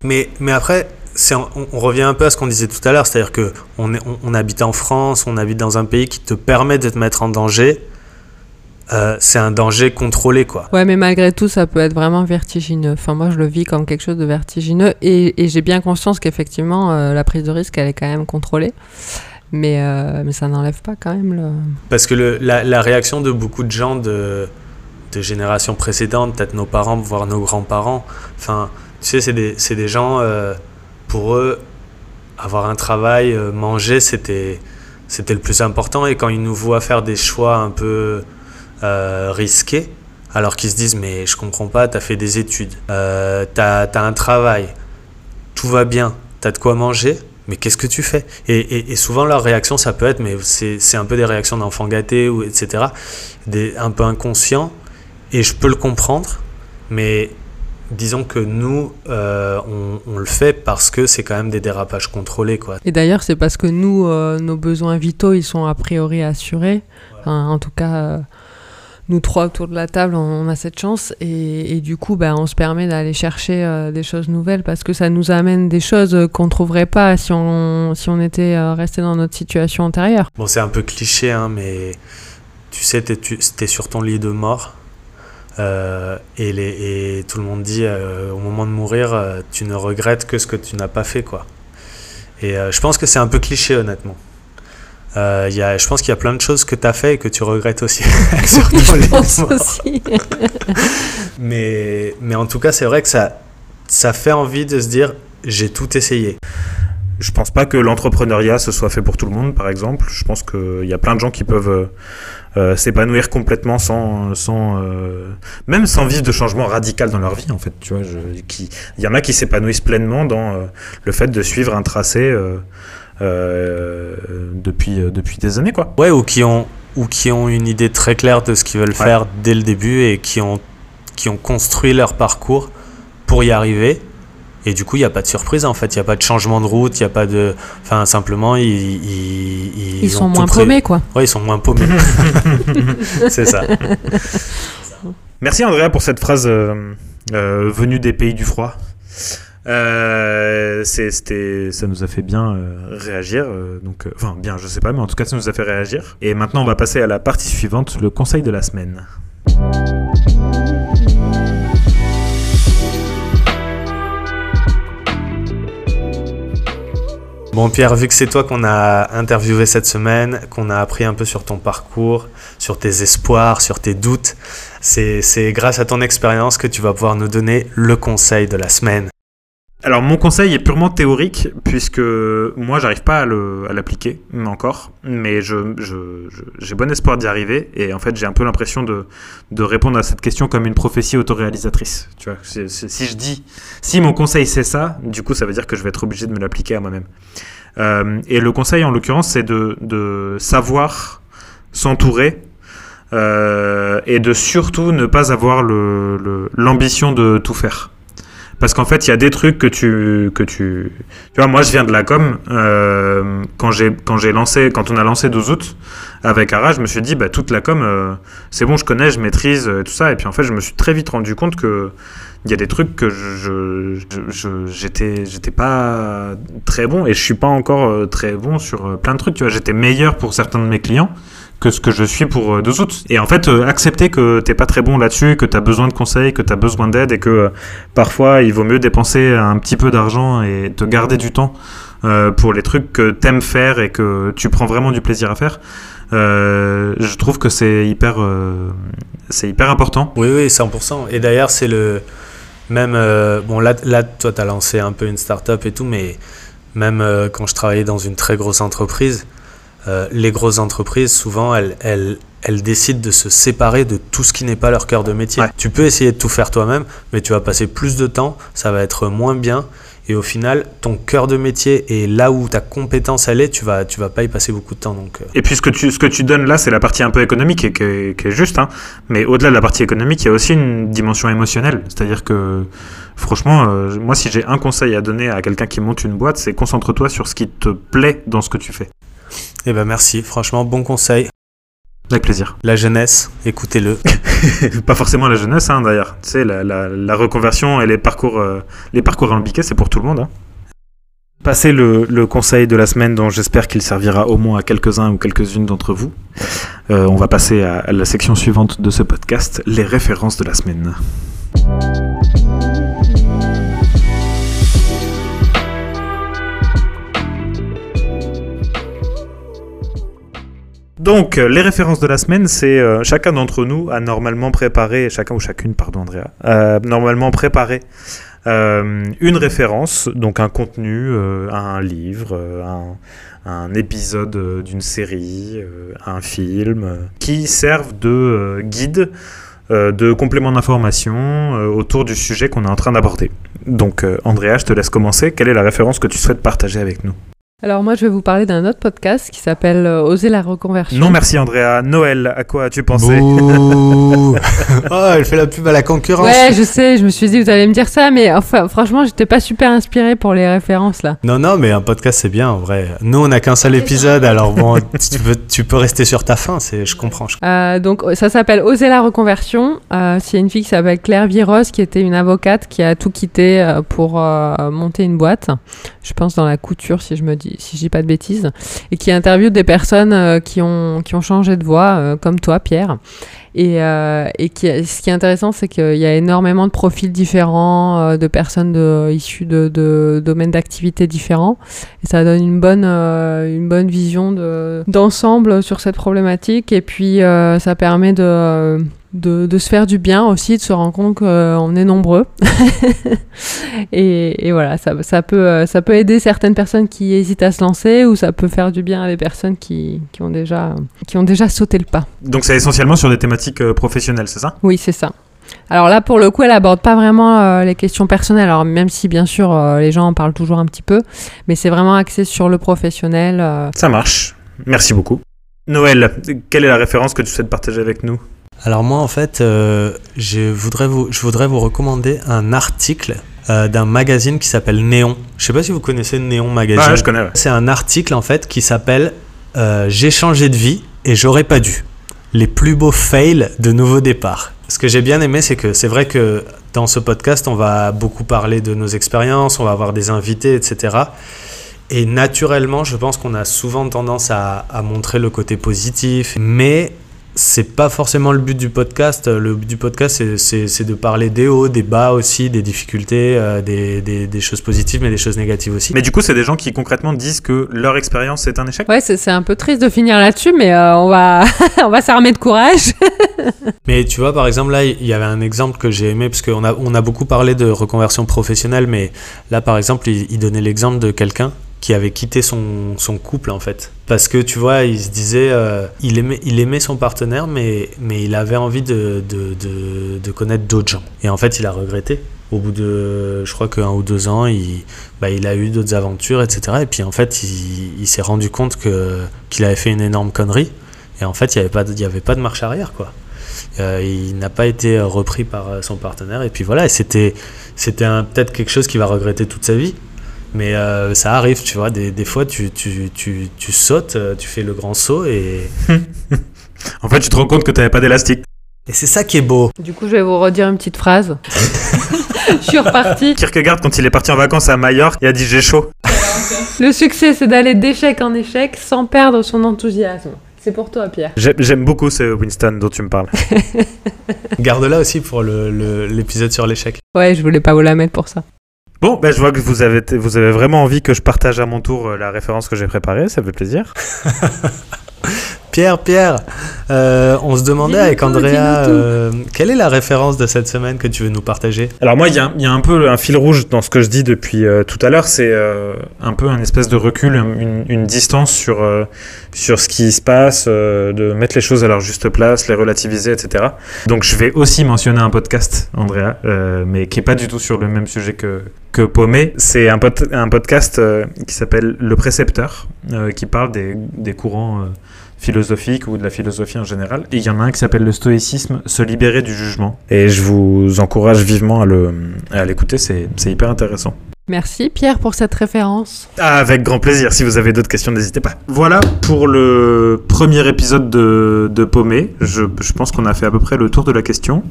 Mais, mais après, on, on, revient un peu à ce qu'on disait tout à l'heure, c'est-à-dire qu'on on, on, habite en France, on habite dans un pays qui te permet de te mettre en danger. Euh, c'est un danger contrôlé, quoi. Ouais, mais malgré tout, ça peut être vraiment vertigineux. Enfin, moi, je le vis comme quelque chose de vertigineux, et, et j'ai bien conscience qu'effectivement, euh, la prise de risque, elle est quand même contrôlée. Mais, euh, mais ça n'enlève pas quand même le... Parce que le, la, la, réaction de beaucoup de gens de, de générations précédentes, peut-être nos parents, voire nos grands-parents, enfin, sais, c'est des, des, gens, euh, pour eux, avoir un travail, euh, manger, c'était le plus important. Et quand ils nous voient faire des choix un peu euh, risqués, alors qu'ils se disent mais je comprends pas, tu as fait des études, tu as, un travail, tout va bien, tu as de quoi manger, mais qu'est-ce que tu fais? Et, et, souvent leur réaction ça peut être, mais c'est un peu des réactions d'enfants gâtés, ou etc., des, un peu inconscients, et je peux le comprendre, mais disons que nous, euh, on, on, le fait parce que c'est quand même des dérapages contrôlés. Quoi. Et d'ailleurs, c'est parce que nous, euh, nos besoins vitaux, ils sont a priori assurés. Enfin, en tout cas, euh, nous trois autour de la table, on, a cette chance. Et, et du coup, bah, on se permet d'aller chercher des choses nouvelles parce que ça nous amène des choses qu'on ne trouverait pas si on, si on était resté dans notre situation antérieure. Bon, c'est un peu cliché, hein, mais tu sais, tu es sur ton lit de mort euh, et, les, et, tout le monde dit euh, au moment de mourir, euh, tu ne regrettes que ce que tu n'as pas fait. quoi. Et euh, je pense que c'est un peu cliché, honnêtement. Euh, y a, je pense qu'il y a plein de choses que tu as fait et que tu regrettes aussi. je pense aussi. mais, mais en tout cas, c'est vrai que ça, ça fait envie de se dire j'ai tout essayé. Je pense pas que l'entrepreneuriat ce soit fait pour tout le monde, par exemple. Je pense qu'il y a plein de gens qui peuvent euh, s'épanouir complètement sans, sans euh, même sans vivre de changement radical dans leur vie en fait tu vois il y en a qui s'épanouissent pleinement dans euh, le fait de suivre un tracé depuis depuis des années quoi. Ouais ou qui ont ou qui ont une idée très claire de ce qu'ils veulent faire dès le début et qui ont qui ont construit leur parcours pour y arriver et du coup, il n'y a pas de surprise en fait, il n'y a pas de changement de route, il n'y a pas de. Enfin, simplement, ils. Ils, ils, ils sont moins paumés, quoi. Oui, ils sont moins paumés. c'est ça. Merci Andrea pour cette phrase euh, euh, venue des pays du froid. Euh, c'était, ça nous a fait bien euh, réagir. Euh, donc, enfin, bien, je sais pas, mais en tout cas, ça nous a fait réagir. Et maintenant, on va passer à la partie suivante, le conseil de la semaine. Bon Pierre, vu que c'est toi qu'on a interviewé cette semaine, qu'on a appris un peu sur ton parcours, sur tes espoirs, sur tes doutes, c'est grâce à ton expérience que tu vas pouvoir nous donner le conseil de la semaine. Alors mon conseil est purement théorique puisque moi j'arrive pas à l'appliquer encore, mais j'ai bon espoir d'y arriver et en fait j'ai un peu l'impression de, répondre à cette question comme une prophétie autoréalisatrice. Tu vois, si je dis si mon conseil c'est ça, du coup ça veut dire que je vais être obligé de me l'appliquer à moi-même. Euh, et le conseil en l'occurrence c'est de, savoir s'entourer euh, et de surtout ne pas avoir l'ambition de tout faire parce qu'en fait il y a des trucs que tu que tu tu vois moi je viens de la com euh, quand j'ai quand j'ai lancé quand on a lancé 12 août avec Ara je me suis dit bah toute la com euh, c'est bon je connais je maîtrise euh, tout ça. Et puis en fait je me suis très vite rendu compte que il y a des trucs que je j'étais je, j'étais pas très bon et je suis pas encore euh, très bon sur euh, plein de trucs tu vois. J'étais meilleur pour certains de mes clients que ce que je suis pour euh, 2 août. Et en fait, euh, accepter que t'es pas très bon là-dessus, que tu as besoin de conseils, que tu as besoin d'aide et que euh, parfois il vaut mieux dépenser un petit peu d'argent et te garder du temps pour les trucs que t'aimes faire et que tu prends vraiment du plaisir à faire. Je trouve que c'est hyper, c'est hyper important. Oui, oui, 100%. Et d'ailleurs, c'est le même. bon, là, là toi, tu as lancé un peu une start-up et tout, mais même quand je travaillais dans une très grosse entreprise, euh, les grosses entreprises, souvent, elles, elles, elles, décident de se séparer de tout ce qui n'est pas leur cœur de métier. Ouais. Tu peux essayer de tout faire toi-même, mais tu vas passer plus de temps, ça va être moins bien, Et au final, ton cœur de métier et là où ta compétence elle est, tu vas, tu vas pas y passer beaucoup de temps. Donc, euh. Et puis ce que tu, ce que tu donnes là, c'est la partie un peu économique et qui est, qui est juste. Hein. Mais au-delà de la partie économique, il y a aussi une dimension émotionnelle. C'est-à-dire que, franchement, euh, moi, si j'ai un conseil à donner à quelqu'un qui monte une boîte, c'est concentre-toi sur ce qui te plaît dans ce que tu fais. Eh ben merci, franchement, bon conseil. Avec plaisir. La jeunesse, écoutez-le. pas forcément la jeunesse, hein, d'ailleurs. Tu sais, la, la, la, reconversion et les parcours, euh, les parcours alambiqués, c'est pour tout le monde. Hein. Passez le, le, conseil de la semaine dont j'espère qu'il servira au moins à quelques-uns ou quelques-unes d'entre vous. Euh, on va passer à, à la section suivante de ce podcast, les références de la semaine. Donc, les références de la semaine, c'est euh, chacun d'entre nous a normalement préparé, chacun ou chacune, pardon Andrea, a normalement préparé euh, une référence, donc un contenu, euh, un livre, un, un épisode d'une série, un film, qui servent de guide, de complément d'information autour du sujet qu'on est en train d'aborder. Donc, Andrea, je te laisse commencer. Quelle est la référence que tu souhaites partager avec nous? Alors moi, je vais vous parler d'un autre podcast qui s'appelle euh, Oser la reconversion. Non, merci Andrea. Noël, à quoi as-tu pensé? Oh, elle fait la pub à la concurrence. Ouais, je sais. Je me suis dit, vous allez me dire ça, mais enfin, franchement, j'étais pas super inspiré pour les références là. Non, non, mais un podcast c'est bien en vrai. Nous, on n'a qu'un seul épisode, alors bon, tu peux, tu peux rester sur ta fin. C'est, je comprends. Je... Euh, donc ça s'appelle Oser la reconversion. Euh, c'est une fille qui s'appelle Claire Viros, qui était une avocate qui a tout quitté pour euh, monter une boîte. Je pense dans la couture, si je me dis si je dis pas de bêtises, et qui interviewe des personnes euh, qui, ont, qui ont changé de voie, euh, comme toi, Pierre. Et, euh, et qui, ce qui est intéressant, c'est qu'il y a énormément de profils différents, de personnes de, issues de, de domaines d'activité différents. Et ça donne une bonne, une bonne vision d'ensemble sur cette problématique. Et puis, ça permet de de, de, se faire du bien aussi, de se rendre compte qu'on est nombreux. et, et, voilà, ça, ça, peut, ça peut aider certaines personnes qui hésitent à se lancer ou ça peut faire du bien à des personnes qui, qui, ont, déjà, qui ont déjà sauté le pas. Donc c'est essentiellement sur des thématiques euh, professionnelles, c'est ça? Oui, c'est ça. Alors là, pour le coup, elle aborde pas vraiment euh, les questions personnelles. Alors même si bien sûr euh, les gens en parlent toujours un petit peu, mais c'est vraiment axé sur le professionnel. euh. Ça marche. Merci beaucoup. Noël, quelle est la référence que tu souhaites partager avec nous? Alors moi, en fait, euh, je, voudrais vous, je voudrais vous recommander un article euh, d'un magazine qui s'appelle Néon. Je sais pas si vous connaissez Néon Magazine. Ouais, je connais. Ouais. C'est un article en fait qui s'appelle euh, J'ai changé de vie et j'aurais pas dû. Les plus beaux fails de nouveau départ. Ce que j'ai bien aimé, c'est que c'est vrai que dans ce podcast, on va beaucoup parler de nos expériences, on va avoir des invités, etc. Et naturellement, je pense qu'on a souvent tendance à, à, montrer le côté positif, mais c'est pas forcément le but du podcast. Le but du podcast, c'est de parler des hauts, des bas aussi, des difficultés, euh, des, des, des, choses positives, mais des choses négatives aussi. Mais du coup, c'est des gens qui concrètement disent que leur expérience est un échec? Ouais, c'est un peu triste de finir là-dessus, mais euh, on va, on va s'armer de courage. mais tu vois, par exemple, là, il y avait un exemple que j'ai aimé, parce qu'on a, on a beaucoup parlé de reconversion professionnelle, mais là, par exemple, il, il donnait l'exemple de quelqu'un qui avait quitté son, couple en fait. Parce que tu vois, il se disait, euh, il, aimait, il aimait son partenaire, mais, mais il avait envie de, de, connaître d'autres gens. Et en fait, il a regretté. Au bout de, je crois qu'un ou deux ans, il, bah, il a eu d'autres aventures, etc. Et puis en fait, il, s'est rendu compte que, qu'il avait fait une énorme connerie. Et en fait, il n'y avait, pas avait pas de marche arrière, quoi. Euh, il n'a pas été repris par son partenaire. Et puis voilà, c'était, c'était peut-être quelque chose qu'il va regretter toute sa vie. Mais euh, ça arrive, tu vois, des, des fois tu, tu, tu, tu, sautes, tu fais le grand saut et... en fait, tu te rends compte que tu n'avais pas d'élastique. Et c'est ça qui est beau. Du coup, je vais vous redire une petite phrase. je suis reparti. Kierkegaard, quand il est parti en vacances à Majorque, il a dit j'ai chaud. Le succès, c'est d'aller d'échec en échec sans perdre son enthousiasme. C'est pour toi, Pierre. J'aime beaucoup ce Winston dont tu me parles. Garde-la aussi pour l'épisode sur l'échec. Ouais, je voulais pas vous la mettre pour ça. Bon, ben je vois que vous avez, vous avez vraiment envie que je partage à mon tour la référence que j'ai préparée, ça fait plaisir. Pierre, Pierre, euh, on se demandait avec Andrea euh, quelle est la référence de cette semaine que tu veux nous partager? Alors moi, il y, a un peu un fil rouge dans ce que je dis depuis euh, tout à l'heure, c'est un peu un espèce de recul, une, une distance sur, sur ce qui se passe, de mettre les choses à leur juste place, les relativiser, etc. Donc je vais aussi mentionner un podcast, Andrea, mais qui est pas du tout sur le même sujet que, que Paumé. C'est un, un podcast qui s'appelle Le Précepteur, qui parle des, des courants philosophique ou de la philosophie en général. Et il y en a un qui s'appelle le stoïcisme, se libérer du jugement. Et je vous encourage vivement à l'écouter, c'est hyper intéressant. Merci Pierre pour cette référence. Ah, avec grand plaisir. Si vous avez d'autres questions, n'hésitez pas. Voilà pour le premier épisode de, de Paumé. Je, je pense qu'on a fait à peu près le tour de la question.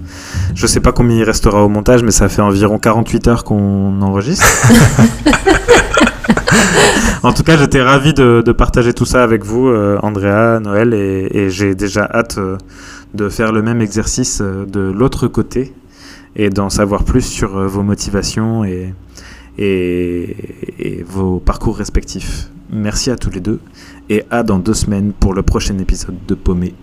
Je sais pas combien il restera au montage, mais ça fait environ 48 heures qu'on enregistre. en tout cas, j'étais ravi de, partager tout ça avec vous, euh, Andrea, Noël, et, j'ai déjà hâte euh, de faire le même exercice euh, de l'autre côté et d'en savoir plus sur vos motivations et, et, vos parcours respectifs. Merci à tous les deux et à dans deux semaines pour le prochain épisode de Paumé.